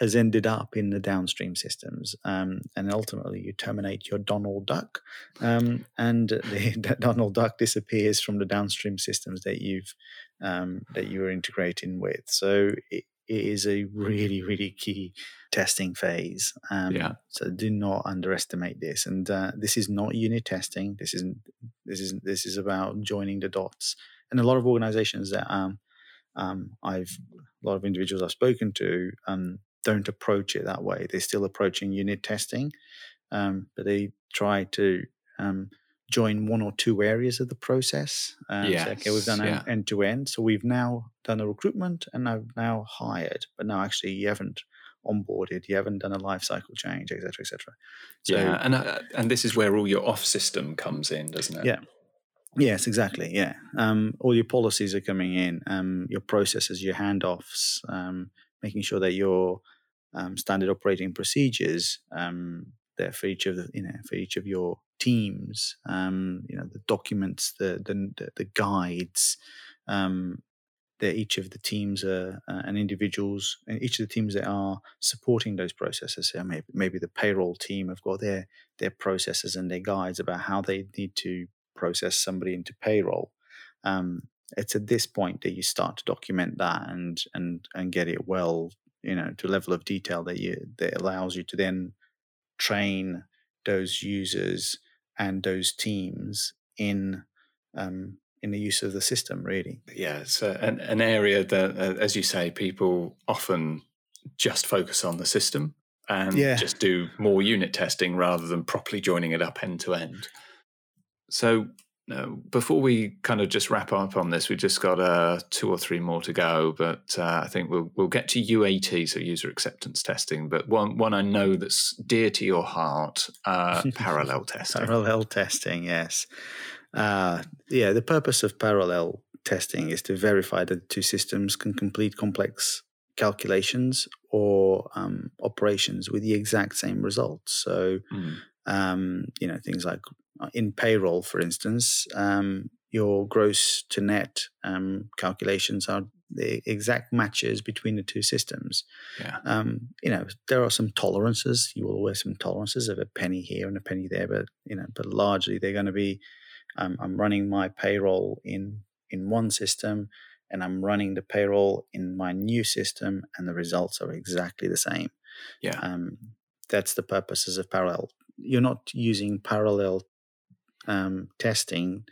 has ended up in the downstream systems, um, and ultimately you terminate your Donald Duck, um, and the, Donald Duck disappears from the downstream systems that you've um, that you are integrating with. So it, it is a really really key testing phase. Um, yeah. So do not underestimate this, and uh, this is not unit testing. This isn't. This is this is about joining the dots. And a lot of organizations that um, um, I've a lot of individuals I've spoken to um, don't approach it that way. They're still approaching unit testing, um, but they try to um, join one or two areas of the process. Um, yes, so, okay, we've done yeah. end to end. So we've now done a recruitment and I've now hired, but now actually you haven't onboarded, you haven't done a life cycle change, etc., etc. So, yeah, and uh, and this is where all your off system comes in, doesn't it? Yeah. Yes, exactly. Yeah, um, all your policies are coming in, um, your processes, your handoffs, um, making sure that your um, standard operating procedures um, there for each of the you know for each of your teams, um, you know the documents, the the, the guides, that each of the teams are, uh, and individuals, and each of the teams that are supporting those processes. So maybe, maybe the payroll team have got their their processes and their guides about how they need to process somebody into payroll. Um, it's at this point that you start to document that and and and get it well, you know, to a level of detail that you that allows you to then train those users and those teams in um, in the use of the system. Really, yeah, it's an, an area that, uh, as you say, people often just focus on the system and yeah. just do more unit testing rather than properly joining it up end to end. So, uh, before we kind of just wrap up on this, we've just got uh, two or three more to go, but uh, I think we'll we'll get to UAT, so user acceptance testing. But one one I know that's dear to your heart, uh, parallel testing. Parallel testing, yes, uh, yeah. The purpose of parallel testing is to verify that the two systems can complete complex calculations or um, operations with the exact same results. So, mm. Um, you know, things like uh, in payroll, for instance, um, your gross to net um, calculations are the exact matches between the two systems. Yeah. Um, you know, there are some tolerances. You will always have some tolerances of a penny here and a penny there, but you know, but largely they're going to be. Um, I'm running my payroll in in one system, and I'm running the payroll in my new system, and the results are exactly the same. Yeah. Um, that's the purposes of parallel. You're not using parallel um, testing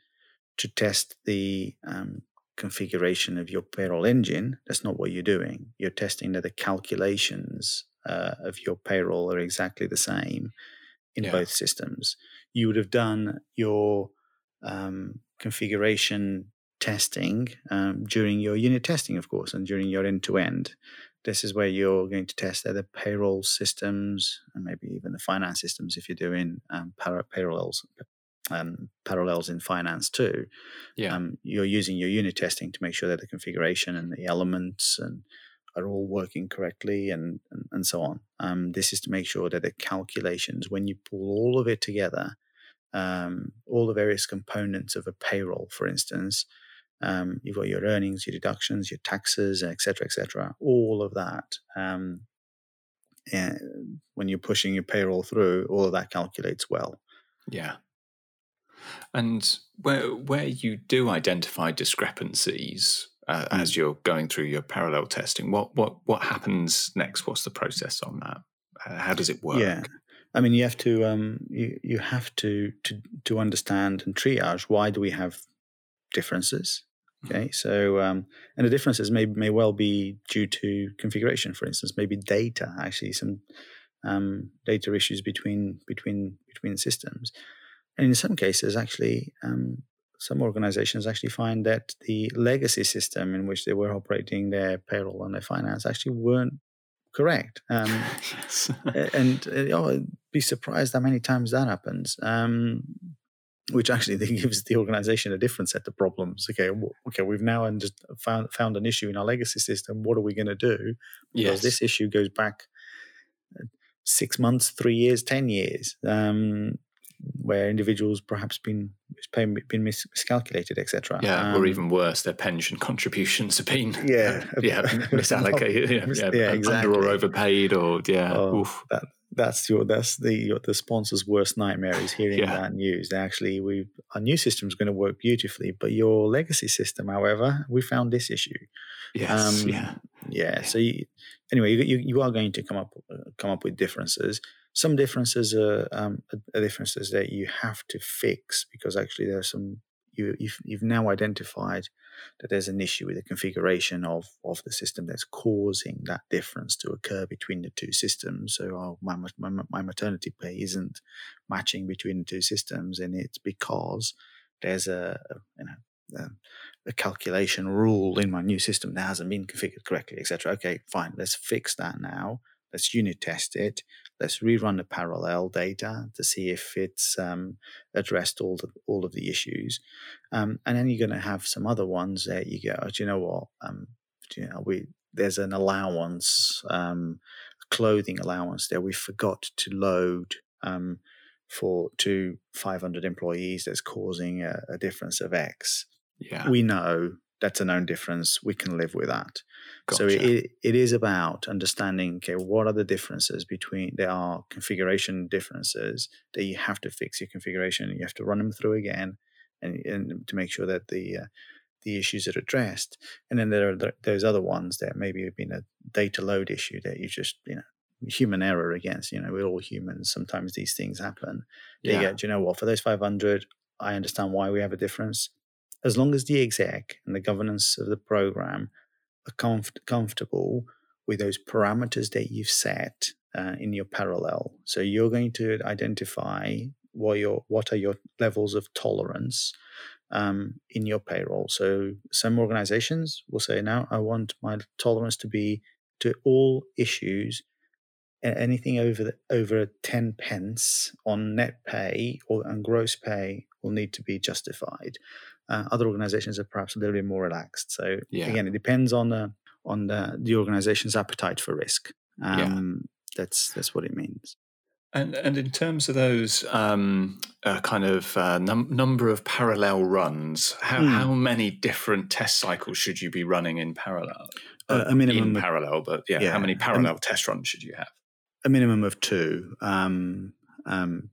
to test the um, configuration of your payroll engine. That's not what you're doing. You're testing that the calculations uh, of your payroll are exactly the same in yeah. both systems. You would have done your um, configuration testing um, during your unit testing, of course, and during your end to end. This is where you're going to test the payroll systems and maybe even the finance systems if you're doing um, parallels, um, parallels in finance too. Yeah. Um, you're using your unit testing to make sure that the configuration and the elements and are all working correctly and, and, and so on. Um, this is to make sure that the calculations, when you pull all of it together, um, all the various components of a payroll, for instance, um, you've got your earnings, your deductions, your taxes, etc., etc. all of that. Um, when you're pushing your payroll through, all of that calculates well. Yeah. And where where you do identify discrepancies uh, mm. as you're going through your parallel testing, what what what happens next? What's the process on that? How does it work? Yeah. I mean, you have to um, you you have to to to understand and triage why do we have differences. Okay, so um, and the differences may may well be due to configuration, for instance, maybe data. Actually, some um, data issues between between between systems. And in some cases, actually, um, some organizations actually find that the legacy system in which they were operating their payroll and their finance actually weren't correct. Um, yes. and uh, oh, be surprised how many times that happens. Which actually gives the organization a different set of problems. Okay, okay, we've now just found found an issue in our legacy system. What are we going to do? Because yes. this issue goes back uh, six months, three years, ten years. Um, where individuals perhaps been been mis- miscalculated, etc. Yeah, um, or even worse, their pension contributions have been yeah yeah misallocated, yeah, yeah, yeah exactly. under or overpaid, or yeah. Oh, that, that's your that's the your, the sponsor's worst nightmare is hearing yeah. that news. Actually, we our new system is going to work beautifully, but your legacy system, however, we found this issue. Yes, um, yeah, yeah. So you, anyway, you, you are going to come up uh, come up with differences some differences are, um, are differences that you have to fix because actually there are some you, you've, you've now identified that there's an issue with the configuration of, of the system that's causing that difference to occur between the two systems. So oh, my, my, my maternity pay isn't matching between the two systems, and it's because there's a, a you know a, a, calculation rule in my new system that hasn't been configured correctly, etc. Okay, fine, let's fix that now. Let's unit test it. Let's rerun the parallel data to see if it's um, addressed all the, all of the issues. Um, and then you're going to have some other ones that you go, oh, do you know what? Um, you know, we there's an allowance, um, clothing allowance there. We forgot to load um, for to 500 employees that's causing a, a difference of X. Yeah. We know that's a known difference. We can live with that. Gotcha. So it, it is about understanding, okay, what are the differences between, there are configuration differences that you have to fix your configuration. You have to run them through again and, and to make sure that the, uh, the issues are addressed. And then there are those other ones that maybe have been a data load issue that you just, you know, human error against, you know, we're all humans. Sometimes these things happen. Yeah. You you know what, for those 500, I understand why we have a difference as long as the exec and the governance of the program are comf- comfortable with those parameters that you've set uh, in your parallel. So you're going to identify what your what are your levels of tolerance um, in your payroll. So some organizations will say, now I want my tolerance to be to all issues anything over the, over 10 pence on net pay or on gross pay will need to be justified uh, other organizations are perhaps a little bit more relaxed. So yeah. again, it depends on the on the, the organization's appetite for risk. Um, yeah. That's that's what it means. And and in terms of those um, uh, kind of uh, num- number of parallel runs, how mm. how many different test cycles should you be running in parallel? Uh, a minimum in of, parallel, but yeah, yeah, how many parallel test runs should you have? A minimum of two. Um, um,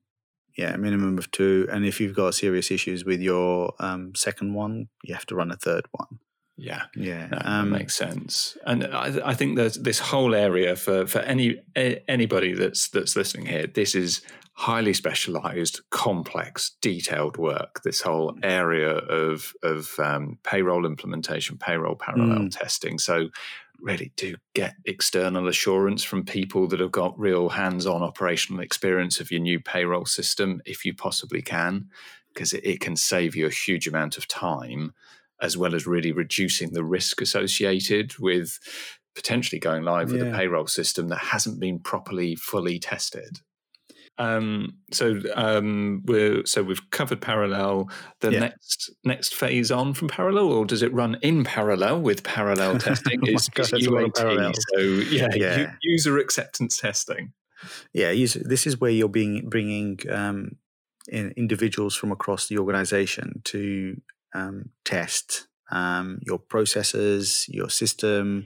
yeah, minimum of two. And if you've got serious issues with your um, second one, you have to run a third one. Yeah, yeah, no, um, makes sense. And I, I, think there's this whole area for for any anybody that's that's listening here. This is highly specialized, complex, detailed work. This whole area of of um, payroll implementation, payroll parallel mm. testing. So really do get external assurance from people that have got real hands on operational experience of your new payroll system if you possibly can, because it, it, can save you a huge amount of time as well as really reducing the risk associated with potentially going live with a payroll system that hasn't been properly fully tested. Um, so um, we're so we've covered parallel. The yeah. next next phase on from parallel, or does it run in parallel with parallel testing? oh is, UAT. So yeah, yeah. user acceptance testing. Yeah, this is where you're being bringing um, in individuals from across the organization to um, test um, your processes, your system,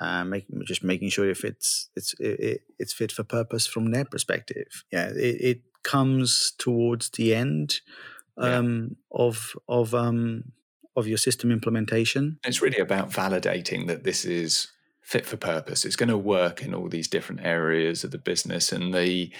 uh, make, just making sure if it's it's it, it's fit for purpose from their perspective. Yeah, it, it comes towards the end um, yeah. of of um, of your system implementation. It's really about validating that this is fit for purpose. It's going to work in all these different areas of the business, and the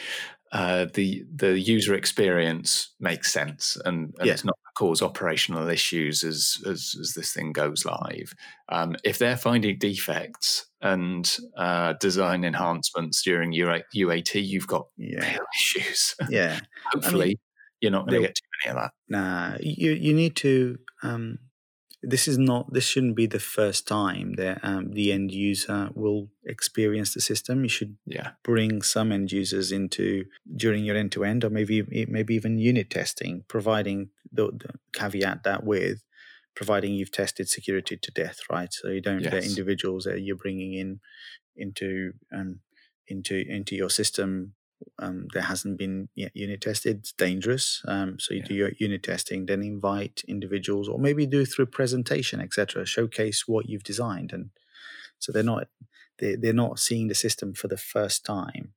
uh, the the user experience makes sense, and, and yeah. it's not cause operational issues as as, as this thing goes live. Um, if they're finding defects and uh, design enhancements during UAT, you've got yeah. real issues. Yeah, hopefully I mean, you're not going to get too many of that. Nah, you you need to. Um, this is not this shouldn't be the first time that um, the end user will experience the system you should yeah. bring some end users into during your end to end or maybe maybe even unit testing providing the, the, caveat that with providing you've tested security to death right so you don't yes. get individuals that you're bringing in into um, into into your system um, that hasn't been yet unit tested. It's dangerous. Um, so you yeah. do your unit testing, then invite individuals, or maybe do through presentation, etc. Showcase what you've designed, and so they're not they they're not seeing the system for the first time.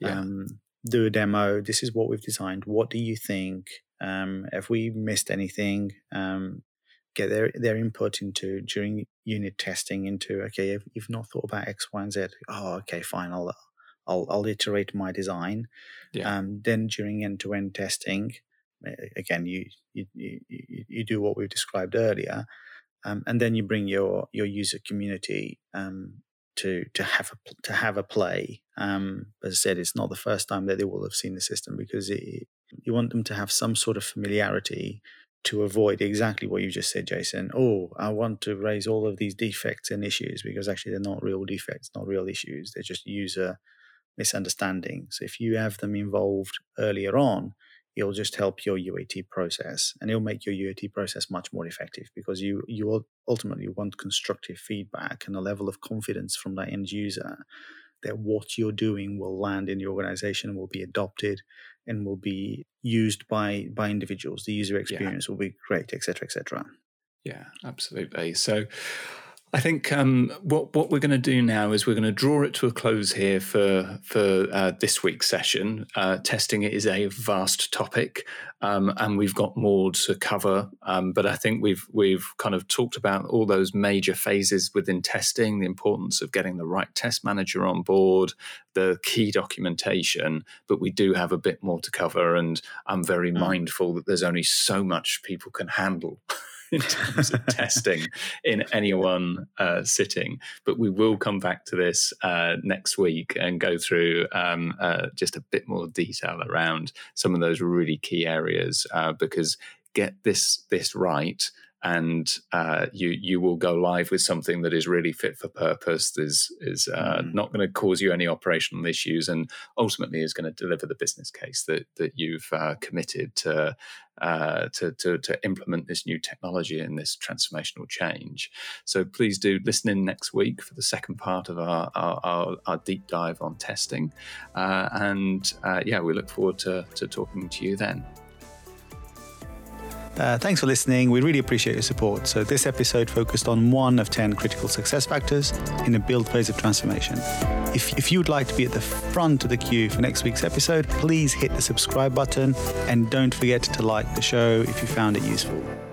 Yeah. Um, do a demo. This is what we've designed. What do you think? Um, if we missed anything, um, get their their input into during unit testing into okay, if you've not thought about X, Y, and Z, oh, okay, fine, I'll I'll, I'll iterate my design. Yeah. Um, then during end to end testing, again, you you, you, you do what we've described earlier, um, and then you bring your your user community um, to to have a to have a play. Um, as I said, it's not the first time that they will have seen the system because it, you want them to have some sort of familiarity to avoid exactly what you just said, Jason. Oh, I want to raise all of these defects and issues because actually they're not real defects, not real issues. They're just user misunderstanding. So if you have them involved earlier on, it'll just help your UAT process and it'll make your UAT process much more effective because you you ultimately want constructive feedback and a level of confidence from that end user that what you're doing will land in the organization will be adopted and will be used by by individuals the user experience yeah. will be great etc etc yeah absolutely so I think um, what what we're going to do now is we're going to draw it to a close here for for uh, this week's session. Uh, testing is a vast topic, um, and we've got more to cover. Um, but I think we've we've kind of talked about all those major phases within testing, the importance of getting the right test manager on board, the key documentation. But we do have a bit more to cover, and I'm very mm. mindful that there's only so much people can handle. in terms of testing in any one uh, sitting. But we will come back to this uh, next week and go through um, uh, just a bit more detail around some of those really key areas uh, because get this this right and uh, you you will go live with something that is really fit for purpose. Is is uh, mm. not going to cause you any operational issues, and ultimately is going to deliver the business case that that you've uh, committed to, uh, to, to to implement this new technology and this transformational change. So please do listen in next week for the second part of our our, our, our deep dive on testing, uh, and uh, yeah, we look forward to to talking to you then. Uh, thanks for listening. We really appreciate your support. So, this episode focused on one of 10 critical success factors in the build phase of transformation. If, if you'd like to be at the front of the queue for next week's episode, please hit the subscribe button and don't forget to like the show if you found it useful.